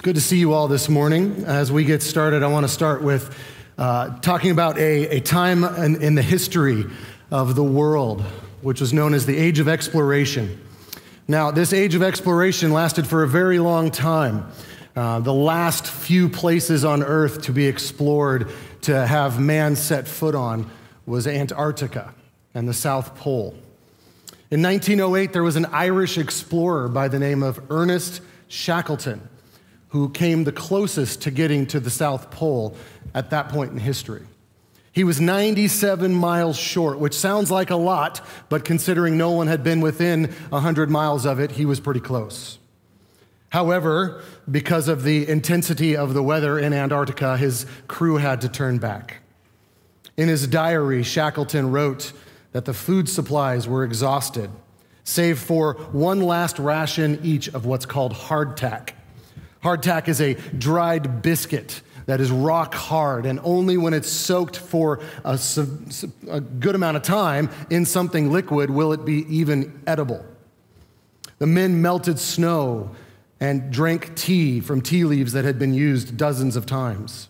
It's good to see you all this morning. As we get started, I want to start with uh, talking about a, a time in, in the history of the world, which was known as the Age of Exploration. Now, this Age of Exploration lasted for a very long time. Uh, the last few places on Earth to be explored, to have man set foot on, was Antarctica and the South Pole. In 1908, there was an Irish explorer by the name of Ernest Shackleton who came the closest to getting to the South Pole at that point in history. He was 97 miles short, which sounds like a lot, but considering no one had been within 100 miles of it, he was pretty close. However, because of the intensity of the weather in Antarctica, his crew had to turn back. In his diary, Shackleton wrote that the food supplies were exhausted, save for one last ration each of what's called hardtack Hardtack is a dried biscuit that is rock hard, and only when it's soaked for a, a, good amount of time in something liquid will it be even edible. The men melted snow and drank tea from tea leaves that had been used dozens of times.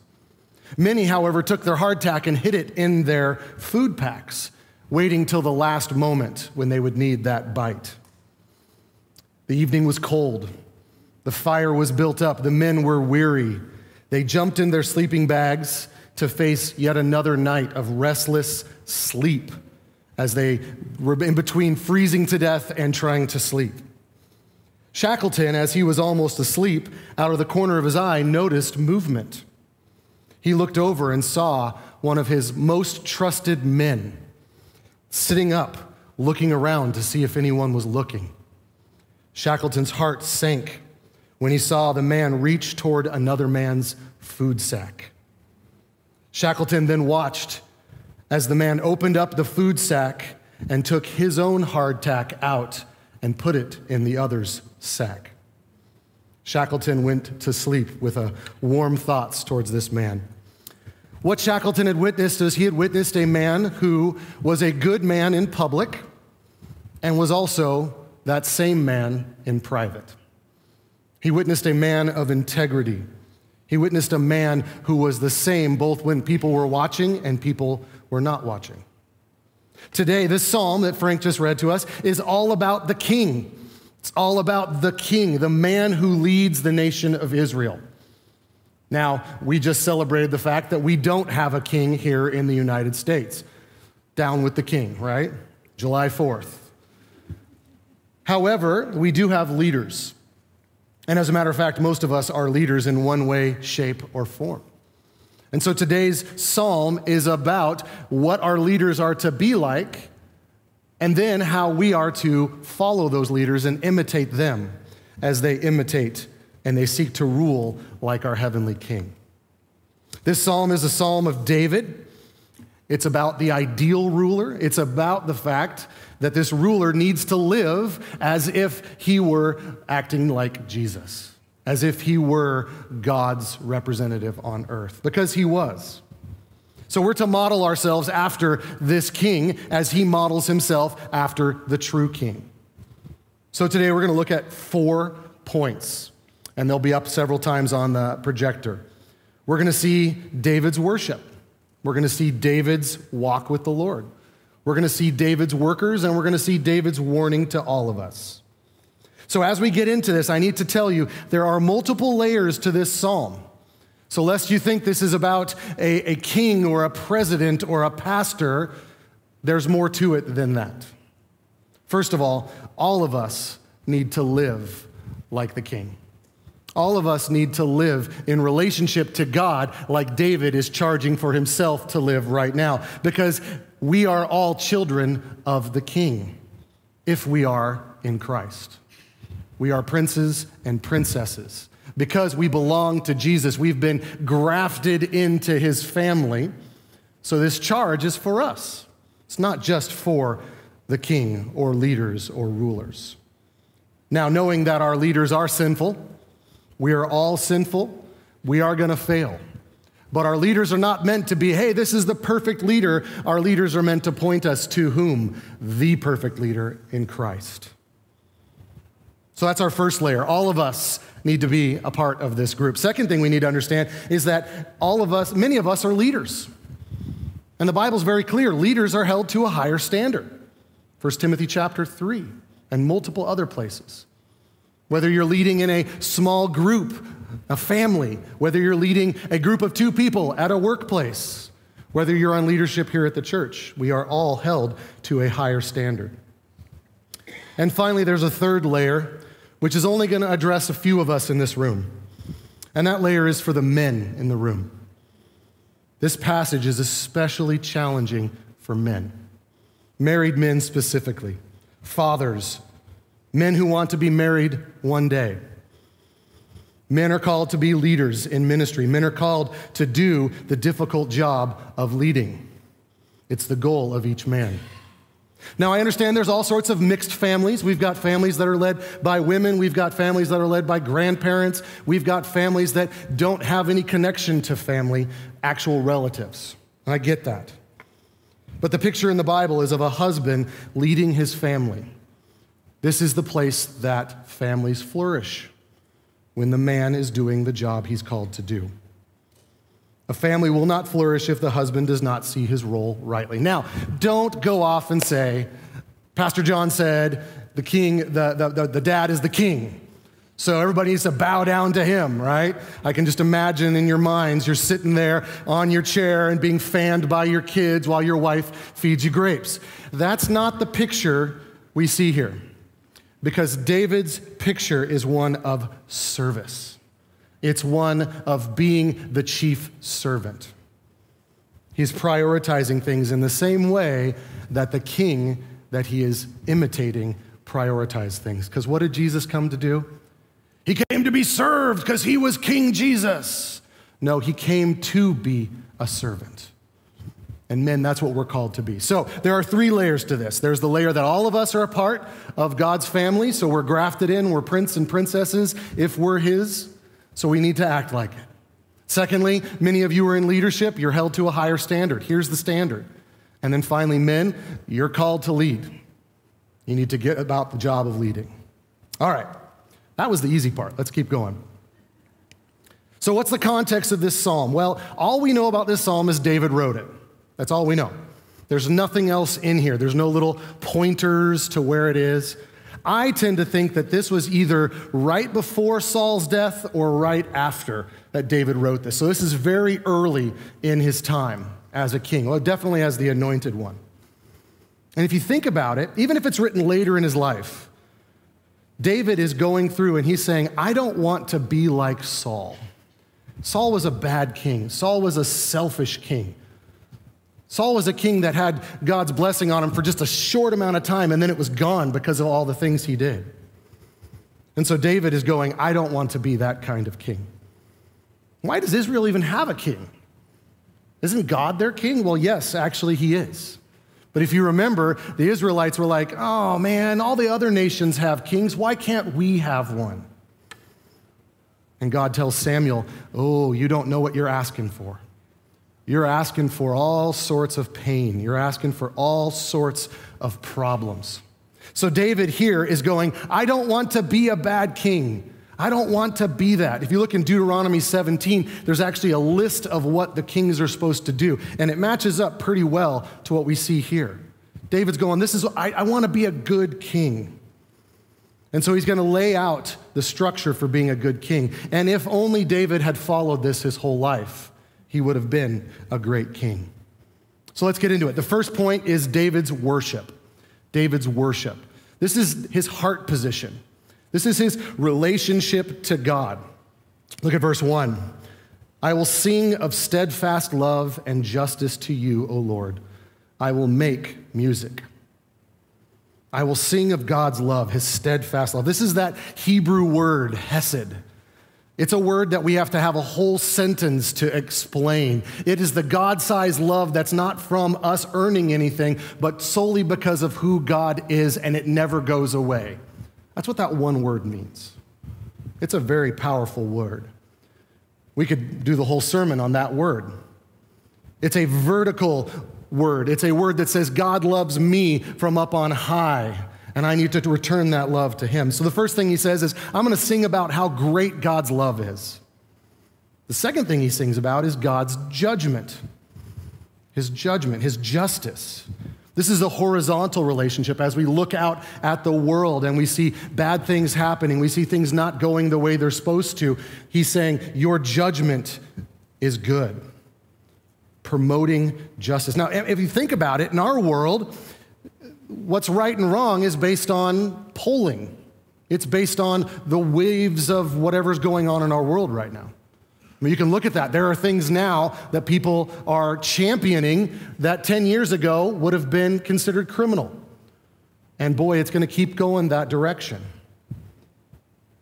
Many, however, took their hardtack and hid it in their food packs, waiting till the last moment when they would need that bite. The evening was cold. The fire was built up. The men were weary. They jumped in their sleeping bags to face yet another night of restless sleep as they were in between freezing to death and trying to sleep. Shackleton, as he was almost asleep, out of the corner of his eye, noticed movement. He looked over and saw one of his most trusted men sitting up, looking around to see if anyone was looking. Shackleton's heart sank when he saw the man reach toward another man's food sack. Shackleton then watched as the man opened up the food sack and took his own hardtack out and put it in the other's sack. Shackleton went to sleep with warm thoughts towards this man. What Shackleton had witnessed is he had witnessed a man who was a good man in public and was also that same man in private. He witnessed a man of integrity. He witnessed a man who was the same both when people were watching and people were not watching. Today, this psalm that Frank just read to us is all about the king. It's all about the king, the man who leads the nation of Israel. Now, we just celebrated the fact that we don't have a king here in the United States. Down with the king, right? July 4th. However, we do have leaders. And as a matter of fact, most of us are leaders in one way, shape, or form. And so today's psalm is about what our leaders are to be like, and then how we are to follow those leaders and imitate them as they imitate and they seek to rule like our heavenly King. This psalm is a psalm of David. It's about the ideal ruler. It's about the fact that this ruler needs to live as if he were acting like Jesus, as if he were God's representative on earth, because he was. So we're to model ourselves after this king as he models himself after the true king. So today we're going to look at four points, and they'll be up several times on the projector. We're going to see David's worship. We're going to see David's walk with the Lord. We're going to see David's workers, and we're going to see David's warning to all of us. So, as we get into this, I need to tell you there are multiple layers to this psalm. So, lest you think this is about a, a king or a president or a pastor, there's more to it than that. First of all, all of us need to live like the king. All of us need to live in relationship to God like David is charging for himself to live right now. Because we are all children of the King if we are in Christ. We are princes and princesses. Because we belong to Jesus, we've been grafted into his family. So this charge is for us. It's not just for the king or leaders or rulers. Now, knowing that our leaders are sinful, we are all sinful, we are going to fail. But our leaders are not meant to be, hey, this is the perfect leader. Our leaders are meant to point us to whom? The perfect leader in Christ. So that's our first layer. All of us need to be a part of this group. Second thing we need to understand is that all of us, many of us, are leaders. And the Bible's very clear leaders are held to a higher standard. 1 Timothy chapter 3 and multiple other places. Whether you're leading in a small group, a family, whether you're leading a group of two people at a workplace, whether you're on leadership here at the church, we are all held to a higher standard. And finally, there's a third layer, which is only going to address a few of us in this room. And that layer is for the men in the room. This passage is especially challenging for men, married men specifically, fathers, men who want to be married one day. Men are called to be leaders in ministry. Men are called to do the difficult job of leading. It's the goal of each man. Now, I understand there's all sorts of mixed families. We've got families that are led by women. We've got families that are led by grandparents. We've got families that don't have any connection to family, actual relatives. I get that. But the picture in the Bible is of a husband leading his family. This is the place that families flourish when the man is doing the job he's called to do. A family will not flourish if the husband does not see his role rightly. Now, don't go off and say, Pastor John said, the king, the, the, the, the dad is the king. So everybody needs to bow down to him, right? I can just imagine in your minds you're sitting there on your chair and being fanned by your kids while your wife feeds you grapes. That's not the picture we see here. Because David's picture is one of service. It's one of being the chief servant. He's prioritizing things in the same way that the king that he is imitating prioritized things. Because what did Jesus come to do? He came to be served because he was King Jesus. No, he came to be a servant. And men, that's what we're called to be. So there are three layers to this. There's the layer that all of us are a part of God's family, so we're grafted in, we're prince and princesses if we're his. So we need to act like it. Secondly, many of you are in leadership, you're held to a higher standard. Here's the standard. And then finally, men, you're called to lead. You need to get about the job of leading. All right, that was the easy part. Let's keep going. So, what's the context of this psalm? Well, all we know about this psalm is David wrote it. That's all we know. There's nothing else in here, there's no little pointers to where it is. I tend to think that this was either right before Saul's death or right after that David wrote this. So this is very early in his time as a king, well, definitely as the anointed one. And if you think about it, even if it's written later in his life, David is going through and he's saying, I don't want to be like Saul. Saul was a bad king, Saul was a selfish king. Saul was a king that had God's blessing on him for just a short amount of time, and then it was gone because of all the things he did. And so David is going, I don't want to be that kind of king. Why does Israel even have a king? Isn't God their king? Well, yes, actually, he is. But if you remember, the Israelites were like, oh man, all the other nations have kings. Why can't we have one? And God tells Samuel, oh, you don't know what you're asking for. You're asking for all sorts of pain. You're asking for all sorts of problems. So David here is going, I don't want to be a bad king. I don't want to be that. If you look in Deuteronomy 17, there's actually a list of what the kings are supposed to do, and it matches up pretty well to what we see here. David's going, This is, I, I want to be a good king. And so he's going to lay out the structure for being a good king. And if only David had followed this his whole life, he would have been a great king. So let's get into it. The first point is David's worship. David's worship. This is his heart position. This is his relationship to God. Look at verse 1. I will sing of steadfast love and justice to you, O Lord. I will make music. I will sing of God's love, his steadfast love. This is that Hebrew word, hesed. It's a word that we have to have a whole sentence to explain. It is the God sized love that's not from us earning anything, but solely because of who God is, and it never goes away. That's what that one word means. It's a very powerful word. We could do the whole sermon on that word. It's a vertical word, it's a word that says, God loves me from up on high. And I need to return that love to him. So the first thing he says is, I'm going to sing about how great God's love is. The second thing he sings about is God's judgment, his judgment, his justice. This is a horizontal relationship as we look out at the world and we see bad things happening, we see things not going the way they're supposed to. He's saying, Your judgment is good, promoting justice. Now, if you think about it, in our world, what's right and wrong is based on polling, it's based on the waves of whatever's going on in our world right now. I mean, you can look at that. There are things now that people are championing that 10 years ago would have been considered criminal. And boy, it's going to keep going that direction.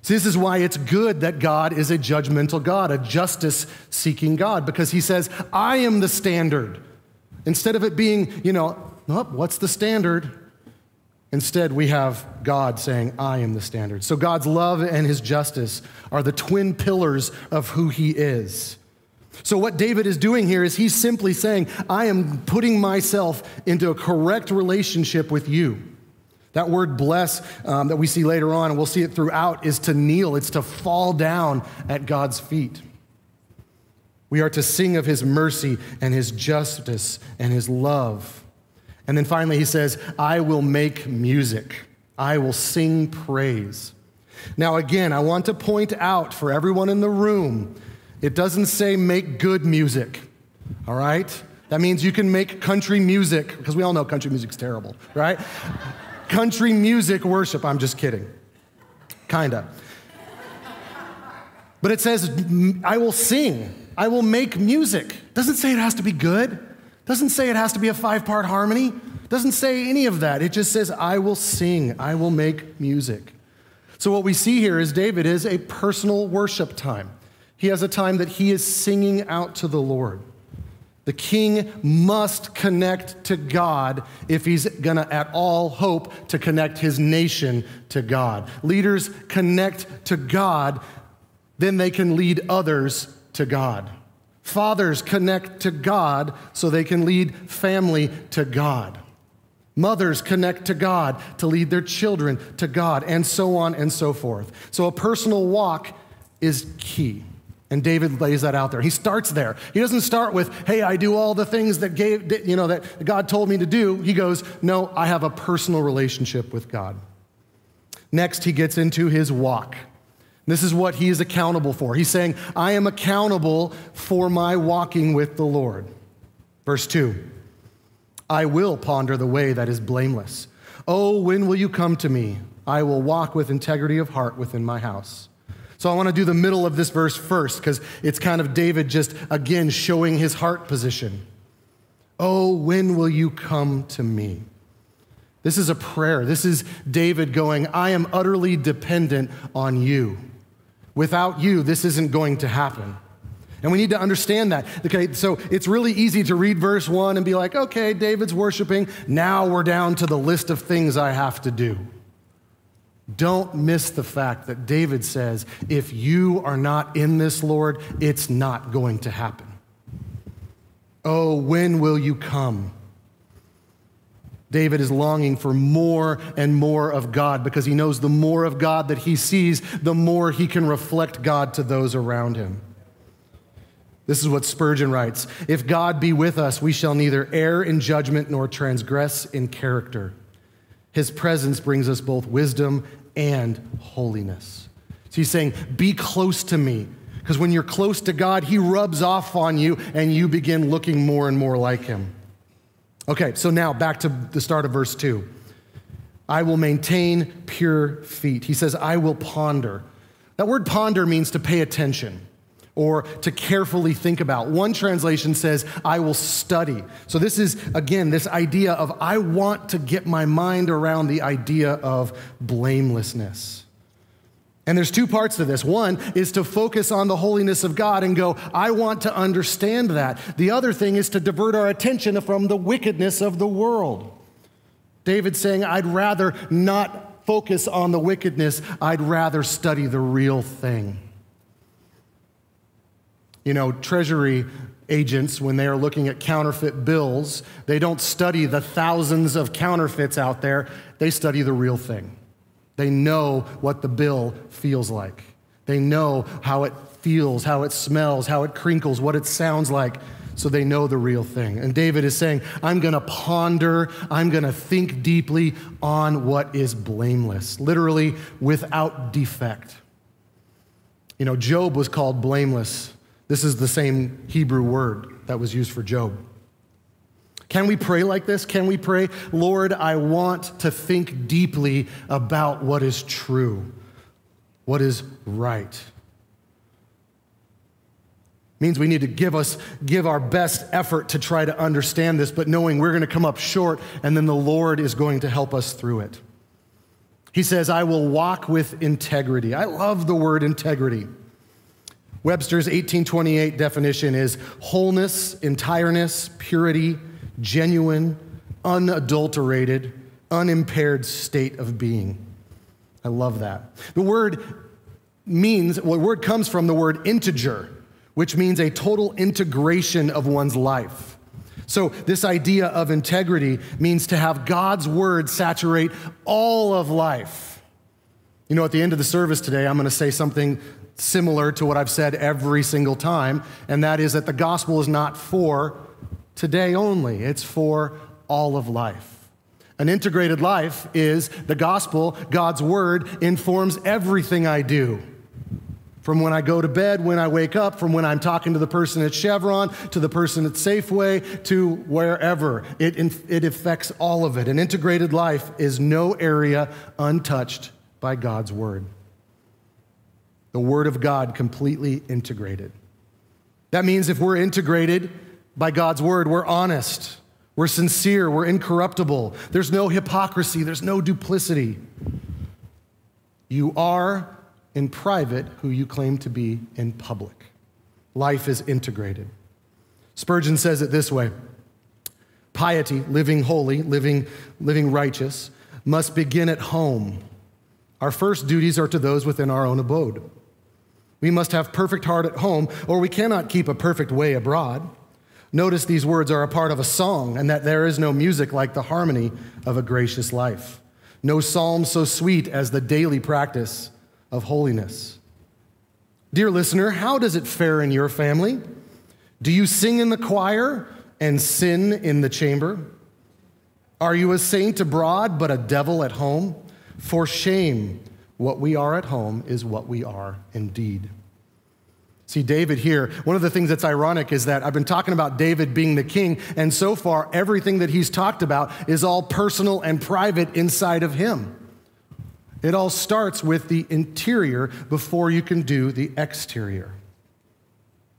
See, this is why it's good that God is a judgmental God, a justice seeking God, because he says, I am the standard. Instead of it being, you know, oh, what's the standard? Instead, we have God saying, I am the standard. So God's love and his justice are the twin pillars of who he is. So, what David is doing here is he's simply saying, I am putting myself into a correct relationship with you. That word bless um, that we see later on, and we'll see it throughout, is to kneel, it's to fall down at God's feet. We are to sing of his mercy and his justice and his love. And then finally, he says, I will make music, I will sing praise. Now, again, I want to point out for everyone in the room, it doesn't say make good music, all right? That means you can make country music, because we all know country music's terrible, right? country music worship. I'm just kidding. Kinda. But it says, I will sing, I will make music. Doesn't say it has to be good. Doesn't say it has to be a five part harmony. Doesn't say any of that. It just says, I will sing, I will make music. So, what we see here is David is a personal worship time. He has a time that he is singing out to the Lord. The king must connect to God if he's gonna at all hope to connect his nation to God. Leaders connect to God, then they can lead others to God. Fathers connect to God so they can lead family to God. Mothers connect to God to lead their children to God, and so on and so forth. So a personal walk is key. And David lays that out there. He starts there. He doesn't start with, hey, I do all the things that, gave, you know, that God told me to do. He goes, no, I have a personal relationship with God. Next, he gets into his walk. This is what he is accountable for. He's saying, I am accountable for my walking with the Lord. Verse 2 I will ponder the way that is blameless. Oh, when will you come to me? I will walk with integrity of heart within my house. So I want to do the middle of this verse first because it's kind of David just again showing his heart position. Oh, when will you come to me? This is a prayer. This is David going, I am utterly dependent on you. Without you, this isn't going to happen. And we need to understand that. Okay, so it's really easy to read verse one and be like, okay, David's worshiping. Now we're down to the list of things I have to do. Don't miss the fact that David says, if you are not in this, Lord, it's not going to happen. Oh, when will you come? David is longing for more and more of God because he knows the more of God that he sees, the more he can reflect God to those around him. This is what Spurgeon writes If God be with us, we shall neither err in judgment nor transgress in character. His presence brings us both wisdom and holiness. So he's saying, Be close to me. Because when you're close to God, he rubs off on you and you begin looking more and more like him. Okay, so now back to the start of verse 2. I will maintain pure feet. He says, I will ponder. That word ponder means to pay attention or to carefully think about. One translation says, I will study. So, this is, again, this idea of I want to get my mind around the idea of blamelessness. And there's two parts to this. One is to focus on the holiness of God and go, I want to understand that. The other thing is to divert our attention from the wickedness of the world. David's saying, I'd rather not focus on the wickedness, I'd rather study the real thing. you know, treasury agents, when they are looking at counterfeit bills, they don't study the thousands of counterfeits out there, they study the real thing. They know what the bill feels like. They know how it feels, how it smells, how it crinkles, what it sounds like, so they know the real thing. And David is saying, I'm going to ponder, I'm going to think deeply on what is blameless, literally without defect. You know, Job was called blameless. This is the same Hebrew word that was used for Job. Can we pray like this? Can we pray, Lord, I want to think deeply about what is true, what is right? means we need to give us give our best effort to try to understand this but knowing we're going to come up short and then the lord is going to help us through it he says i will walk with integrity i love the word integrity webster's 1828 definition is wholeness entireness purity genuine, unadulterated, unimpaired state of being. I love that. The word means, the word comes from the word integer, which means a total integration of one's life. So, this idea of integrity means to have God's word saturate all of life. You know, at the end of the service today, I'm going to say something similar to what I've said every single time, and that is that the gospel is not for today only, it's for all of life. An integrated life is the gospel, God's word, informs everything I do. From when I go to bed, when I wake up, from when I'm talking to the person at Chevron, to the person at Safeway, to wherever. It, it affects all of it. An integrated life is no area untouched by God's word. The word of God completely integrated. That means if we're integrated, by God's word. We're honest, we're sincere, we're incorruptible. There's no hypocrisy, there's no duplicity. You are in private who you claim to be in public. Life is integrated. Spurgeon says it this way piety, living holy, living, living righteous, must begin at home. Our first duties are to those within our own abode. We must have perfect heart at home, or we cannot keep a perfect way abroad. Notice these words are a part of a song, and that there is no music like the harmony of a gracious life. No psalm so sweet as the daily practice of holiness. Dear listener, how does it fare in your family? Do you sing in the choir and sin in the chamber? Are you a saint abroad, but a devil at home? For shame, what we are at home is what we are indeed. See, David here, one of the things that's ironic is that I've been talking about David being the king, and so far, everything that he's talked about is all personal and private inside of him. It all starts with the interior before you can do the exterior.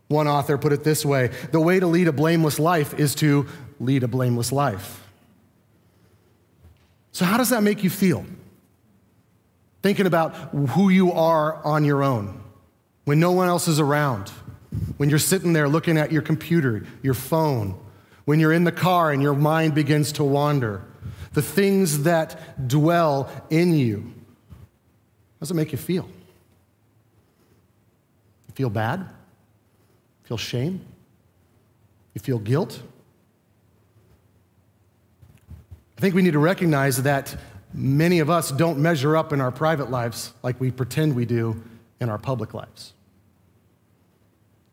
One author put it this way the way to lead a blameless life is to lead a blameless life. So, how does that make you feel? Thinking about who you are on your own when no one else is around, when you're sitting there looking at your computer, your phone, when you're in the car and your mind begins to wander, the things that dwell in you, how does it make you feel? You feel bad? You Feel shame? You feel guilt? I think we need to recognize that many of us don't measure up in our private lives like we pretend we do in our public lives.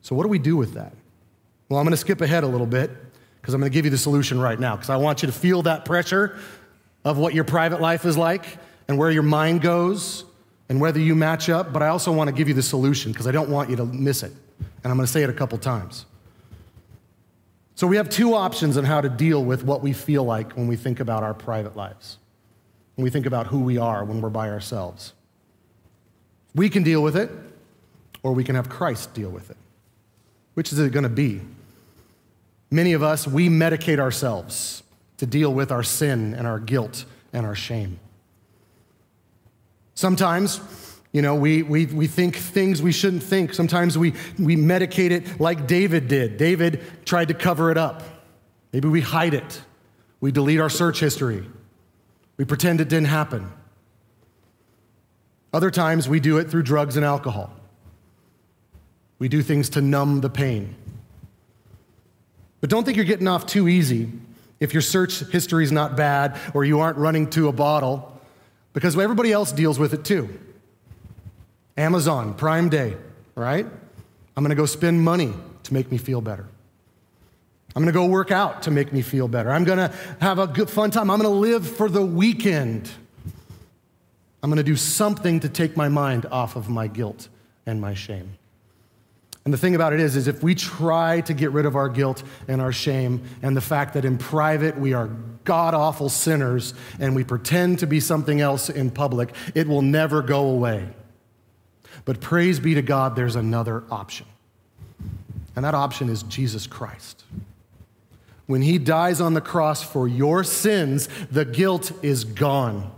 So, what do we do with that? Well, I'm going to skip ahead a little bit because I'm going to give you the solution right now because I want you to feel that pressure of what your private life is like and where your mind goes and whether you match up. But I also want to give you the solution because I don't want you to miss it. And I'm going to say it a couple times. So, we have two options on how to deal with what we feel like when we think about our private lives, when we think about who we are when we're by ourselves. We can deal with it, or we can have Christ deal with it. Which is it going to be? Many of us, we medicate ourselves to deal with our sin and our guilt and our shame. Sometimes, you know, we, we, we think things we shouldn't think. Sometimes we, we medicate it like David did. David tried to cover it up. Maybe we hide it. We delete our search history. We pretend it didn't happen. Other times we do it through drugs and alcohol. We do things to numb the pain. But don't think you're getting off too easy if your search history is not bad or you aren't running to a bottle, because everybody else deals with it too. Amazon, Prime Day, right? I'm gonna go spend money to make me feel better. I'm gonna go work out to make me feel better. I'm gonna have a good fun time. I'm gonna live for the weekend. I'm gonna do something to take my mind off of my guilt and my shame. And the thing about it is, is if we try to get rid of our guilt and our shame and the fact that in private we are god awful sinners and we pretend to be something else in public, it will never go away. But praise be to God, there's another option. And that option is Jesus Christ. When he dies on the cross for your sins, the guilt is gone,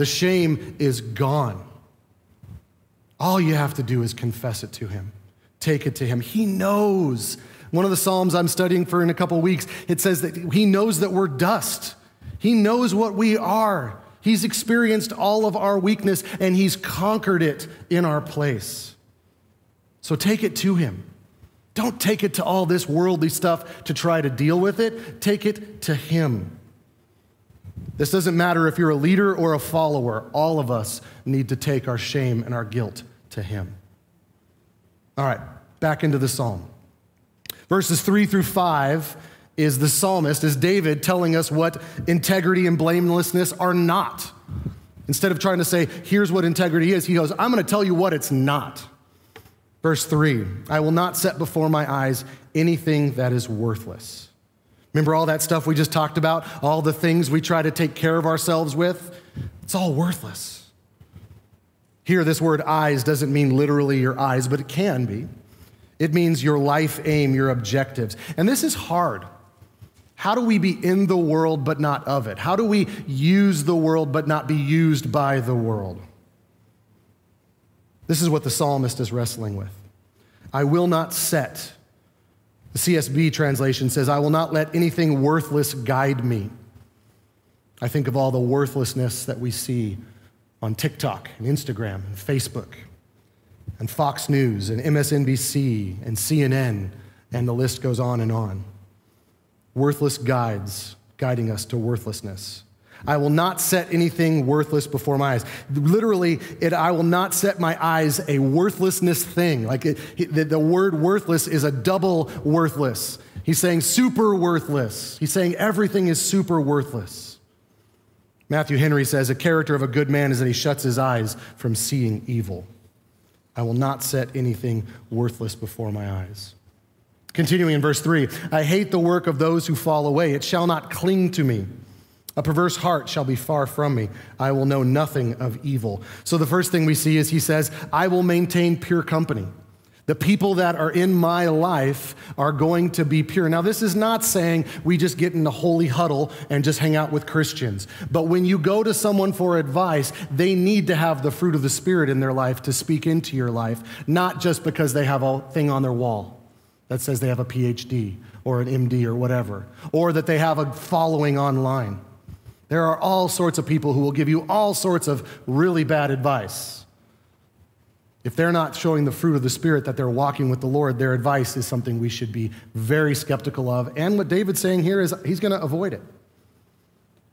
the shame is gone. All you have to do is confess it to him take it to him. He knows. One of the Psalms I'm studying for in a couple weeks, it says that he knows that we're dust. He knows what we are. He's experienced all of our weakness and he's conquered it in our place. So take it to him. Don't take it to all this worldly stuff to try to deal with it. Take it to him. This doesn't matter if you're a leader or a follower. All of us need to take our shame and our guilt to him. All right, back into the psalm. Verses three through five is the psalmist, is David telling us what integrity and blamelessness are not. Instead of trying to say, here's what integrity is, he goes, I'm going to tell you what it's not. Verse three I will not set before my eyes anything that is worthless. Remember all that stuff we just talked about? All the things we try to take care of ourselves with? It's all worthless. Here, this word eyes doesn't mean literally your eyes, but it can be. It means your life aim, your objectives. And this is hard. How do we be in the world but not of it? How do we use the world but not be used by the world? This is what the psalmist is wrestling with. I will not set. The CSB translation says, I will not let anything worthless guide me. I think of all the worthlessness that we see on TikTok and Instagram and Facebook and Fox News and MSNBC and CNN, and the list goes on and on. Worthless guides guiding us to worthlessness. I will not set anything worthless before my eyes. Literally, it, I will not set my eyes a worthlessness thing. Like it, the, the word worthless is a double worthless. He's saying super worthless. He's saying everything is super worthless. Matthew Henry says, A character of a good man is that he shuts his eyes from seeing evil. I will not set anything worthless before my eyes. Continuing in verse 3 I hate the work of those who fall away. It shall not cling to me. A perverse heart shall be far from me. I will know nothing of evil. So the first thing we see is he says, I will maintain pure company. The people that are in my life are going to be pure. Now, this is not saying we just get in the holy huddle and just hang out with Christians. But when you go to someone for advice, they need to have the fruit of the Spirit in their life to speak into your life, not just because they have a thing on their wall that says they have a PhD or an MD or whatever, or that they have a following online. There are all sorts of people who will give you all sorts of really bad advice. If they're not showing the fruit of the Spirit that they're walking with the Lord, their advice is something we should be very skeptical of. And what David's saying here is he's going to avoid it.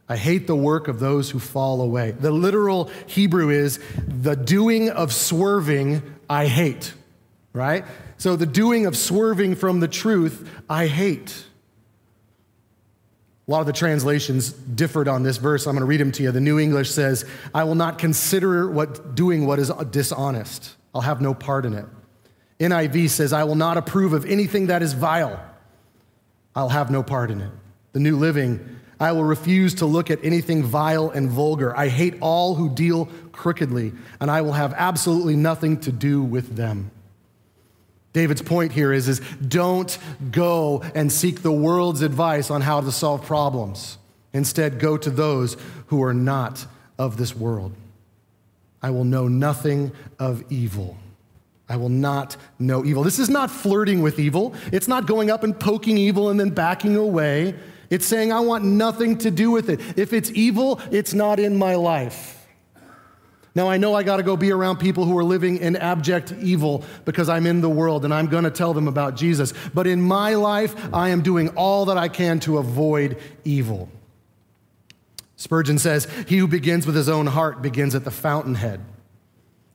I hate the work of those who fall away. The literal Hebrew is the doing of swerving, I hate, right? So the doing of swerving from the truth, I hate. A lot of the translations differed on this verse. I'm going to read them to you. The New English says, I will not consider what doing what is dishonest. I'll have no part in it. NIV says, I will not approve of anything that is vile. I'll have no part in it. The New Living, I will refuse to look at anything vile and vulgar. I hate all who deal crookedly, and I will have absolutely nothing to do with them. David's point here is, is don't go and seek the world's advice on how to solve problems. Instead, go to those who are not of this world. I will know nothing of evil. I will not know evil. This is not flirting with evil. It's not going up and poking evil and then backing away. It's saying, I want nothing to do with it. If it's evil, it's not in my life. Now, I know I got to go be around people who are living in abject evil because I'm in the world and I'm going to tell them about Jesus. But in my life, I am doing all that I can to avoid evil. Spurgeon says, He who begins with his own heart begins at the fountainhead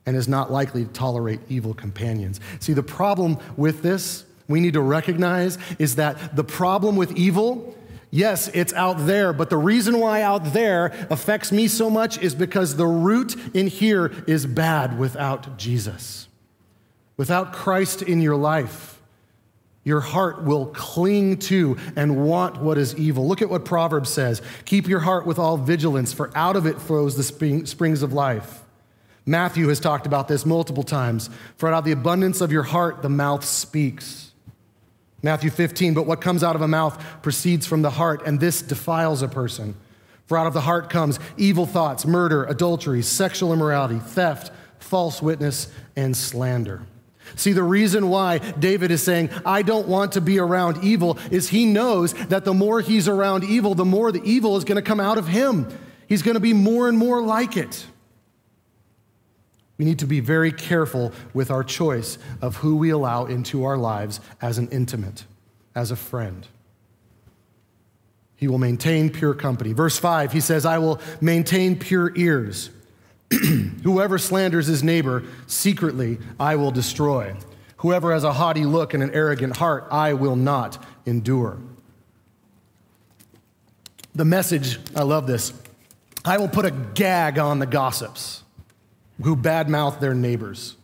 and is not likely to tolerate evil companions. See, the problem with this, we need to recognize, is that the problem with evil Yes, it's out there, but the reason why out there affects me so much is because the root in here is bad without Jesus. Without Christ in your life, your heart will cling to and want what is evil. Look at what Proverbs says Keep your heart with all vigilance, for out of it flows the springs of life. Matthew has talked about this multiple times. For out of the abundance of your heart, the mouth speaks. Matthew 15, but what comes out of a mouth proceeds from the heart, and this defiles a person. For out of the heart comes evil thoughts, murder, adultery, sexual immorality, theft, false witness, and slander. See, the reason why David is saying, I don't want to be around evil, is he knows that the more he's around evil, the more the evil is going to come out of him. He's going to be more and more like it. We need to be very careful with our choice of who we allow into our lives as an intimate, as a friend. He will maintain pure company. Verse 5, he says, I will maintain pure ears. Whoever slanders his neighbor secretly, I will destroy. Whoever has a haughty look and an arrogant heart, I will not endure. The message, I love this. I will put a gag on the gossips who badmouth their neighbors.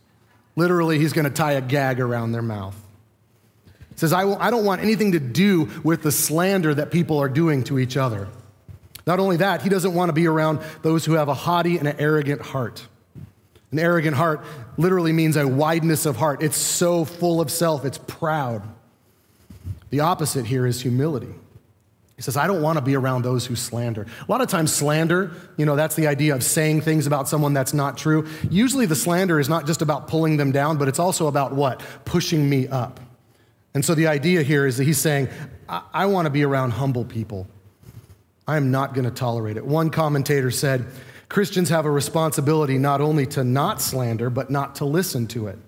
Literally, he's going to tie a gag around their mouth. He says, I, will, I don't want anything to do with the slander that people are doing to each other. Not only that, he doesn't want to be around those who have a haughty and an arrogant heart. An arrogant heart literally means a wideness of heart. It's so full of self, it's proud. The opposite here is humility. He says, I don't want to be around those who slander. A lot of times, slander, you know, that's the idea of saying things about someone that's not true. Usually, the slander is not just about pulling them down, but it's also about what? Pushing me up. And so, the idea here is that he's saying, I, I want to be around humble people. I am not going to tolerate it. One commentator said, Christians have a responsibility not only to not slander, but not to listen to it.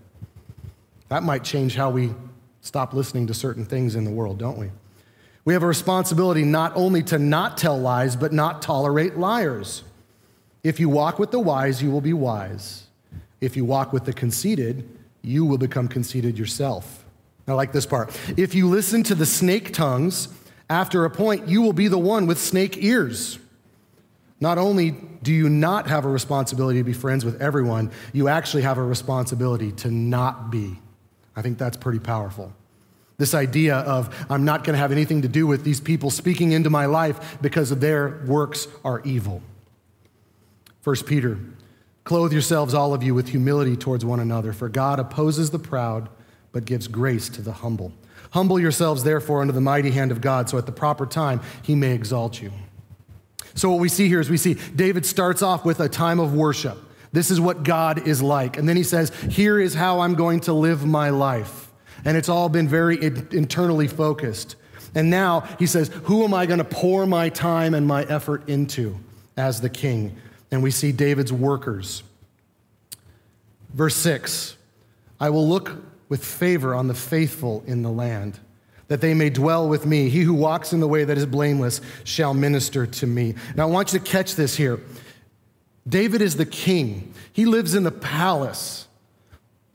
That might change how we stop listening to certain things in the world, don't we? We have a responsibility not only to not tell lies, but not tolerate liars. If you walk with the wise, you will be wise. If you walk with the conceited, you will become conceited yourself. I like this part. If you listen to the snake tongues, after a point, you will be the one with snake ears. Not only do you not have a responsibility to be friends with everyone, you actually have a responsibility to not be. I think that's pretty powerful. This idea of, I'm not going to have anything to do with these people speaking into my life because their works are evil. 1 Peter, clothe yourselves, all of you, with humility towards one another, for God opposes the proud, but gives grace to the humble. Humble yourselves, therefore, under the mighty hand of God, so at the proper time he may exalt you. So, what we see here is we see David starts off with a time of worship. This is what God is like. And then he says, Here is how I'm going to live my life and it's all been very internally focused. And now he says, Who am I going to pour my time and my effort into as the king? And we see David's workers. Verse 6 I will look with favor on the faithful in the land, that they may dwell with me. He who walks in the way that is blameless shall minister to me. Now, I want you to catch this here. David is the king, he lives in the palace.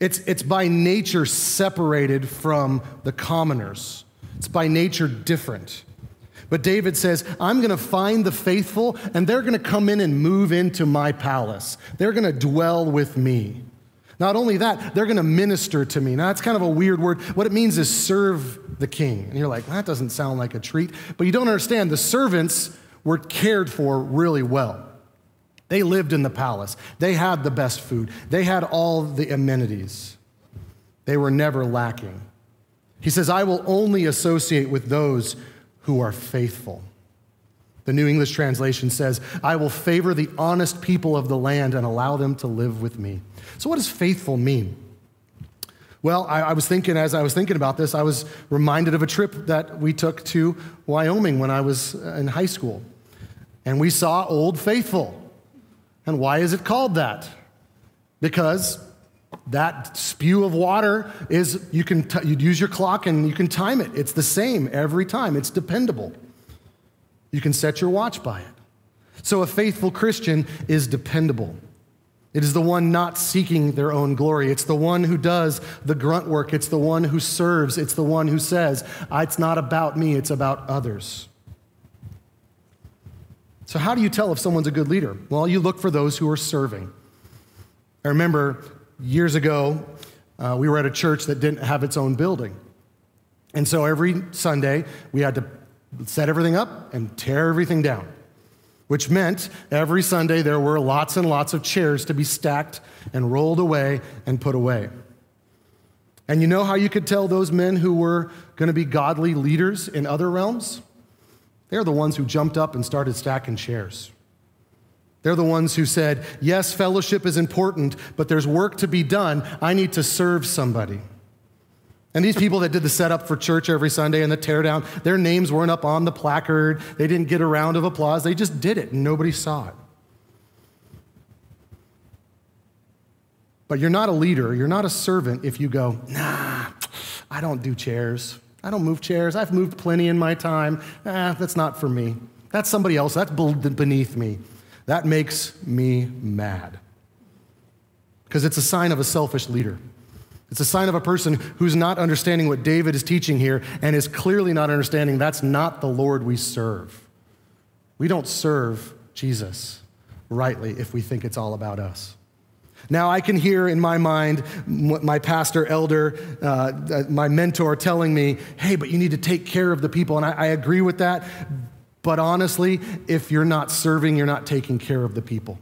It's, it's by nature separated from the commoners. It's by nature different. But David says, I'm going to find the faithful, and they're going to come in and move into my palace. They're going to dwell with me. Not only that, they're going to minister to me. Now, that's kind of a weird word. What it means is serve the king. And you're like, that doesn't sound like a treat. But you don't understand, the servants were cared for really well. They lived in the palace. They had the best food. They had all the amenities. They were never lacking. He says, I will only associate with those who are faithful. The New English translation says, I will favor the honest people of the land and allow them to live with me. So, what does faithful mean? Well, I, I, was thinking, as I was thinking about this, I was reminded of a trip that we took to Wyoming when I was uh, in high school. And we saw Old Faithful. And why is it called that? because that spew of water is you can t- you use your clock and you can time it. It's the same every time. It's dependable. You can set your watch by it. So a faithful Christian is dependable. It is the one not seeking their own glory. It's the one who does the grunt work. It's the one who serves. It's the one who says, ah, It's not about me, it's about others. So, how do you tell if someone's a good leader? Well, you look for those who are serving. I remember years ago, uh, we were at a church that didn't have its own building. And so every Sunday, we had to set everything up and tear everything down which meant every Sunday there were lots and lots of chairs to be stacked and rolled away and put away. And you know how you could tell those men who were going to be godly leaders in other realms? They're the ones who jumped up and started stacking chairs. They're the ones who said, Yes, fellowship is important, but there's work to be done. I need to serve somebody. And these people that did the setup for church every Sunday and the teardown, their names weren't up on the placard. They didn't get a round of applause. They just did it and nobody saw it. But you're not a leader, you're not a servant if you go, nah, I don't do chairs. I don't move chairs. I've moved plenty in my time. Ah, that's not for me. That's somebody else. That's beneath me. That makes me mad. Because it's a sign of a selfish leader. It's a sign of a person who's not understanding what David is teaching here and is clearly not understanding that's not the Lord we serve. We don't serve Jesus rightly if we think it's all about us. Now, I can hear in my mind my pastor, elder, uh, uh, my mentor telling me, hey, but you need to take care of the people. And I, I agree with that. But honestly, if you're not serving, you're not taking care of the people.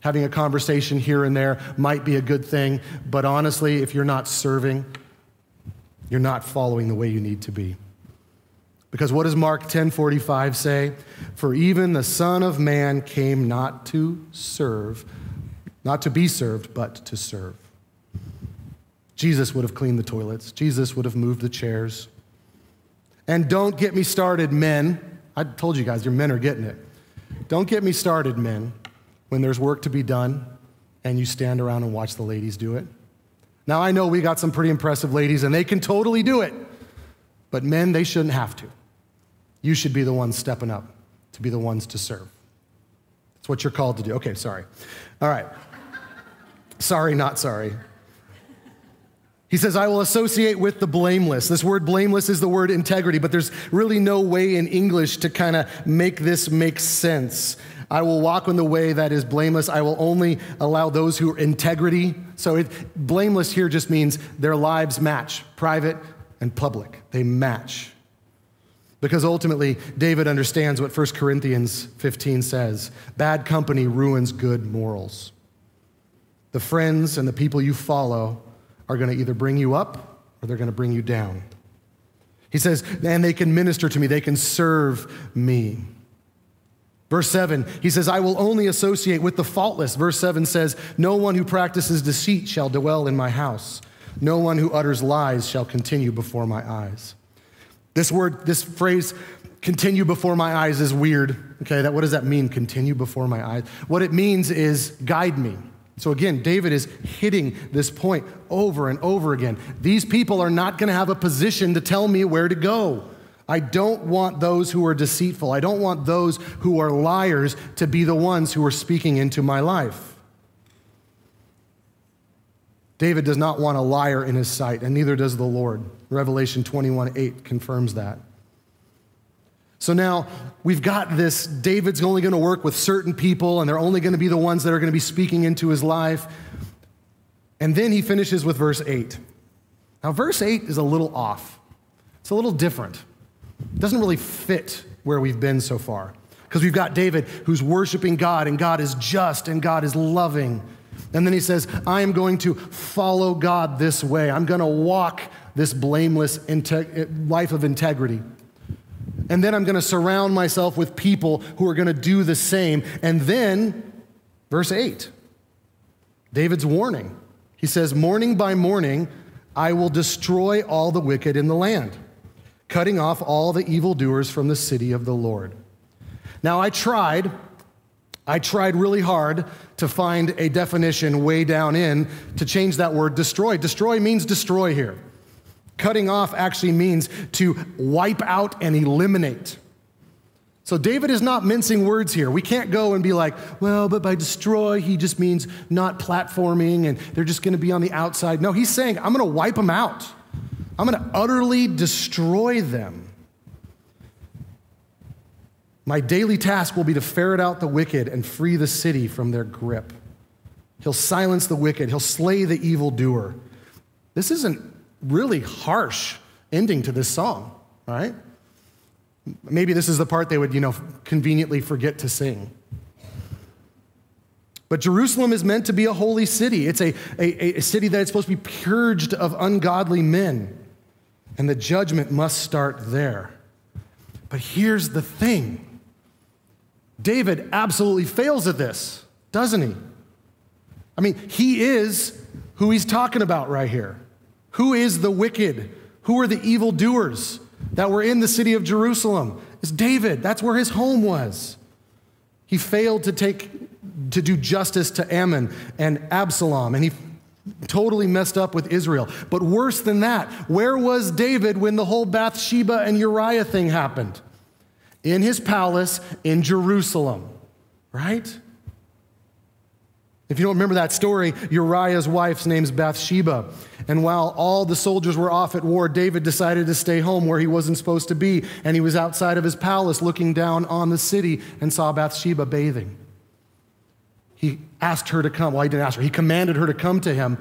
Having a conversation here and there might be a good thing, but honestly, if you're not serving, you're not following the way you need to be. Because what does Mark 10:45 say? For even the Son of Man came not to serve, not to be served, but to serve. Jesus would have cleaned the toilets. Jesus would have moved the chairs. And don't get me started, men. I told you guys, your men are getting it. Don't get me started, men when there's work to be done and you stand around and watch the ladies do it. Now, I know we got some pretty impressive ladies and they can totally do it, but men, they shouldn't have to. You should be the ones stepping up to be the ones to serve. That's what you're called to do. Okay, sorry. All right. Sorry, not sorry. He says, I will associate with the blameless. This word blameless is the word integrity, but there's really no way in English to kind of make this make sense. I will walk in the way that is blameless. I will only allow those who are integrity. So it, blameless here just means their lives match, private and public. They match. Because ultimately, David understands what 1 Corinthians 15 says bad company ruins good morals. The friends and the people you follow are going to either bring you up or they're going to bring you down. He says, and they can minister to me, they can serve me. Verse 7, he says, I will only associate with the faultless. Verse 7 says, No one who practices deceit shall dwell in my house. No one who utters lies shall continue before my eyes. This word, this phrase, continue before my eyes, is weird. Okay, that, what does that mean, continue before my eyes? What it means is guide me. So again, David is hitting this point over and over again. These people are not going to have a position to tell me where to go. I don't want those who are deceitful. I don't want those who are liars to be the ones who are speaking into my life. David does not want a liar in his sight, and neither does the Lord. Revelation 21 8 confirms that. So now we've got this David's only going to work with certain people, and they're only going to be the ones that are going to be speaking into his life. And then he finishes with verse 8. Now, verse 8 is a little off, it's a little different. It doesn't really fit where we've been so far. Because we've got David who's worshiping God, and God is just, and God is loving. And then he says, I am going to follow God this way. I'm going to walk this blameless life of integrity. And then I'm going to surround myself with people who are going to do the same. And then, verse 8, David's warning. He says, Morning by morning, I will destroy all the wicked in the land cutting off all the evildoers from the city of the Lord. Now, I tried I tried really hard to find a definition way down in to change that word destroy. Destroy means destroy here. Cutting off actually means to wipe out and eliminate. So David is not mincing words here. We can't go and be like, well, but by destroy, he just means not platforming and they're just going to be on the outside. No, he's saying, I'm going to wipe them out. I'm going to utterly destroy them. My daily task will be to ferret out the wicked and free the city from their grip. He'll silence the wicked, he'll slay the evildoer. This isn't really harsh ending to this song, right? Maybe this is the part they would, you know, conveniently forget to sing. But Jerusalem is meant to be a holy city. It's a, a, a city that is supposed to be purged of ungodly men. And the judgment must start there. But here's the thing David absolutely fails at this, doesn't he? I mean, he is who he's talking about right here. Who is the wicked? Who are the evildoers? that were in the city of Jerusalem. It's David. That's where his home was. He failed to take to do justice to Amnon and Absalom, and he totally messed up with Israel. But worse than that, where was David when the whole Bathsheba and Uriah thing happened? In his palace in Jerusalem, right? If you don't remember that story, Uriah's wife's name's Bathsheba. And while all the soldiers were off at war, David decided to stay home where he wasn't supposed to be. And he was outside of his palace looking down on the city and saw Bathsheba bathing. He asked her to come. Well, he didn't ask her, he commanded her to come to him.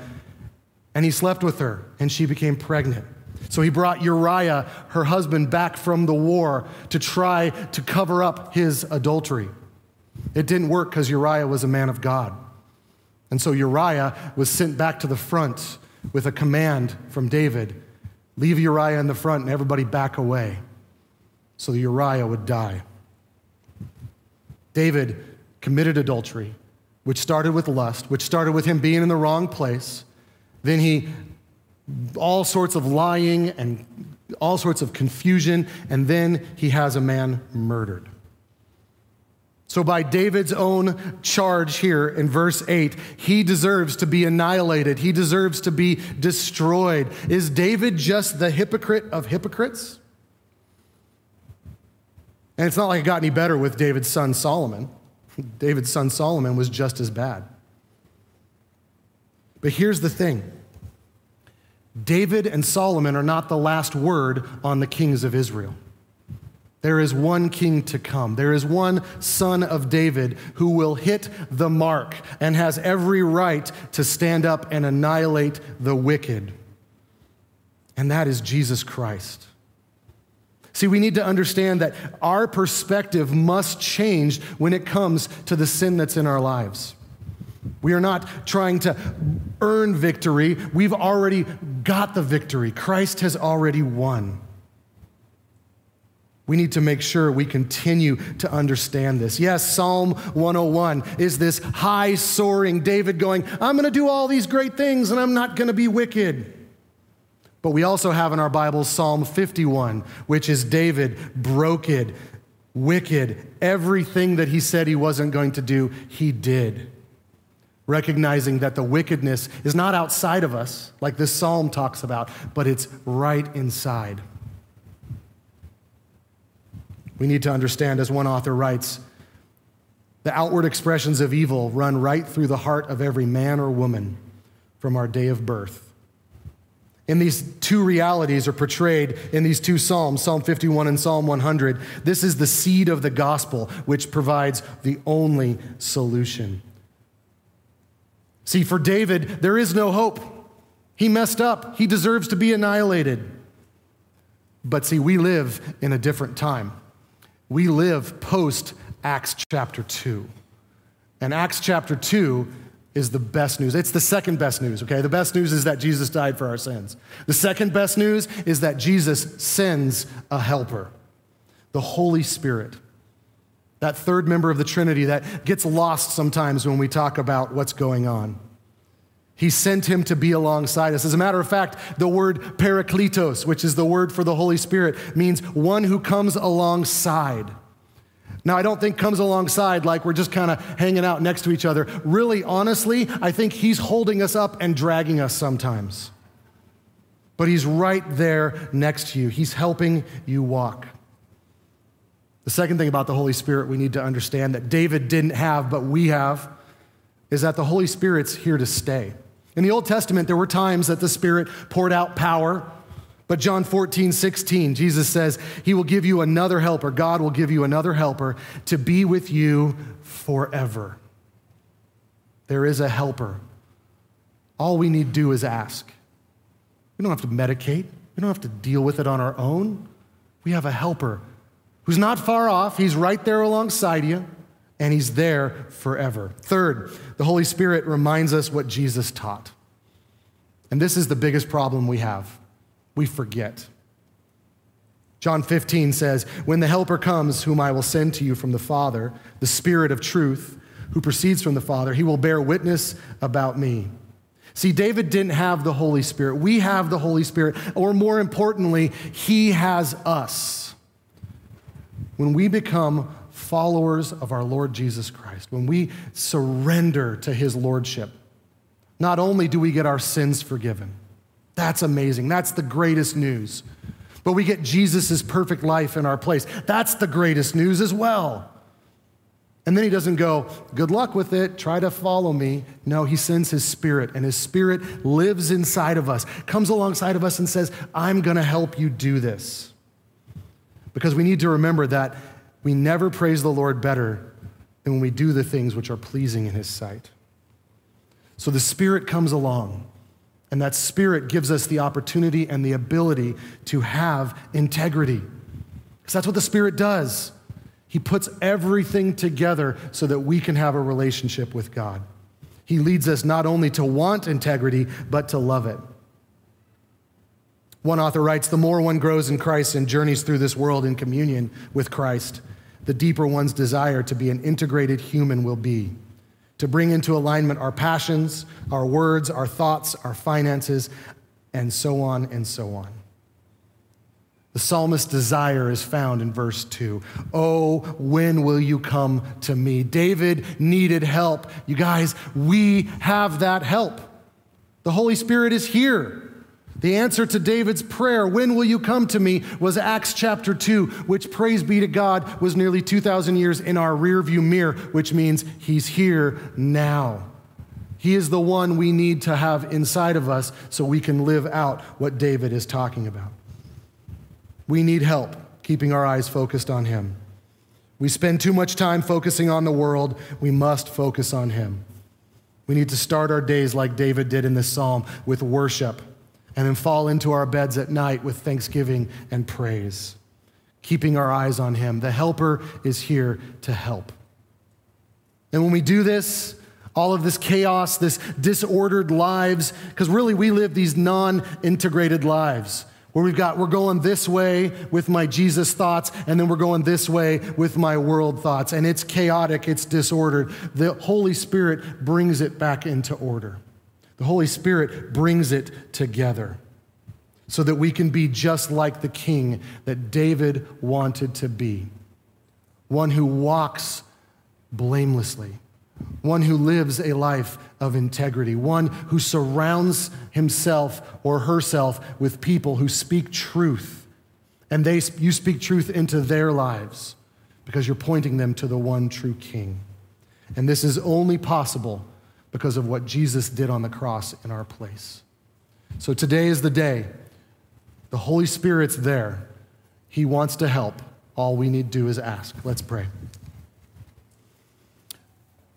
And he slept with her, and she became pregnant. So he brought Uriah, her husband, back from the war to try to cover up his adultery. It didn't work because Uriah was a man of God. And so Uriah was sent back to the front with a command from David leave Uriah in the front and everybody back away so that Uriah would die. David committed adultery, which started with lust, which started with him being in the wrong place. Then he, all sorts of lying and all sorts of confusion, and then he has a man murdered. So, by David's own charge here in verse 8, he deserves to be annihilated. He deserves to be destroyed. Is David just the hypocrite of hypocrites? And it's not like it got any better with David's son Solomon. David's son Solomon was just as bad. But here's the thing David and Solomon are not the last word on the kings of Israel. There is one king to come. There is one son of David who will hit the mark and has every right to stand up and annihilate the wicked. And that is Jesus Christ. See, we need to understand that our perspective must change when it comes to the sin that's in our lives. We are not trying to earn victory. We've already got the victory. Christ has already won. We need to make sure we continue to understand this. Yes, Psalm 101 is this high soaring David going, I'm going to do all these great things and I'm not going to be wicked. But we also have in our Bibles Psalm 51, which is David broken, wicked. Everything that he said he wasn't going to do, he did. Recognizing that the wickedness is not outside of us, like this psalm talks about, but it's right inside. We need to understand, as one author writes, the outward expressions of evil run right through the heart of every man or woman from our day of birth. And these two realities are portrayed in these two Psalms, Psalm 51 and Psalm 100. This is the seed of the gospel, which provides the only solution. See, for David, there is no hope. He messed up, he deserves to be annihilated. But see, we live in a different time. We live post Acts chapter 2. And Acts chapter 2 is the best news. It's the second best news, okay? The best news is that Jesus died for our sins. The second best news is that Jesus sends a helper, the Holy Spirit. That third member of the Trinity that gets lost sometimes when we talk about what's going on. He sent him to be alongside us. As a matter of fact, the word parakletos, which is the word for the Holy Spirit, means one who comes alongside. Now, I don't think comes alongside like we're just kind of hanging out next to each other. Really, honestly, I think he's holding us up and dragging us sometimes. But he's right there next to you, he's helping you walk. The second thing about the Holy Spirit we need to understand that David didn't have, but we have, is that the Holy Spirit's here to stay. In the Old Testament, there were times that the Spirit poured out power but John 14, 16, Jesus says, He will give you another helper. God will give you another helper to be with you forever. There is a helper. All we need to do is ask. We don't have to medicate, we don't have to deal with it on our own. We have a helper who's not far off, he's right there alongside you, and he's there forever. Third, the Holy Spirit reminds us what Jesus taught. And this is the biggest problem we have we forget. John 15 says, When the Helper comes, whom I will send to you from the Father, the Spirit of truth, who proceeds from the Father, he will bear witness about me. See, David didn't have the Holy Spirit. We have the Holy Spirit, or more importantly, he has us. When we become followers of our Lord Jesus Christ, when we surrender to his lordship, not only do we get our sins forgiven, that's amazing. That's the greatest news. But we get Jesus' perfect life in our place. That's the greatest news as well. And then he doesn't go, good luck with it, try to follow me. No, he sends his spirit, and his spirit lives inside of us, comes alongside of us, and says, I'm going to help you do this. Because we need to remember that we never praise the Lord better than when we do the things which are pleasing in his sight. So the spirit comes along. And that spirit gives us the opportunity and the ability to have integrity. Because that's what the spirit does. He puts everything together so that we can have a relationship with God. He leads us not only to want integrity, but to love it. One author writes The more one grows in Christ and journeys through this world in communion with Christ, the deeper one's desire to be an integrated human will be to bring into alignment our passions, our words, our thoughts, our finances, and so on and so on. The psalmist's desire is found in verse 2. Oh, when will you come to me? David needed help. You guys, we have that help. The Holy Spirit is here. The answer to David's prayer, when will you come to me, was Acts chapter 2, which, praise be to God, was nearly 2,000 years in our rearview mirror, which means he's here now. He is the one we need to have inside of us so we can live out what David is talking about. We need help keeping our eyes focused on him. We spend too much time focusing on the world. We must focus on him. We need to start our days like David did in this psalm with worship and then fall into our beds at night with thanksgiving and praise, keeping our eyes on Him. The helper is here to help. And when we do this, all of this chaos, this disordered lives, because really we live these non integrated lives where we've got, we're going this way with my Jesus thoughts, and then we're going this way with my world thoughts. And it's chaotic, it's disordered. The Holy Spirit brings it back into order. The Holy Spirit brings it together so that we can be just like the king that David wanted to be one who walks blamelessly, one who lives a life of integrity, one who surrounds himself or herself with people who speak truth. And they, you speak truth into their lives because you're pointing them to the one true king. And this is only possible because of what Jesus did on the cross in our place. So today is the day. The Holy Spirit's there. He wants to help. All we need to do is ask. Let's pray.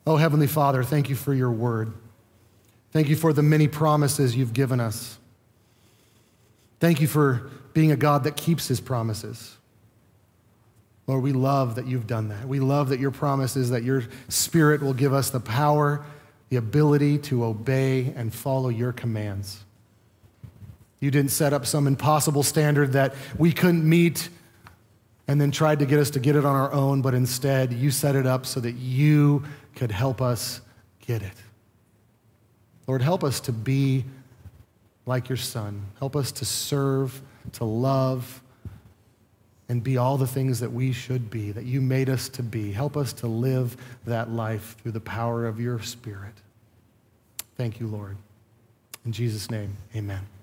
Oh, Heavenly Father, thank you for your word. Thank you for the many promises you've given us. Thank you for being a God that keeps his promises. Lord, we love that you've done that. We love that your promise is that your spirit will give us the power the ability to obey and follow your commands. You didn't set up some impossible standard that we couldn't meet and then tried to get us to get it on our own, but instead you set it up so that you could help us get it. Lord, help us to be like your son. Help us to serve, to love, and be all the things that we should be, that you made us to be. Help us to live that life through the power of your Spirit. Thank you, Lord. In Jesus' name, amen.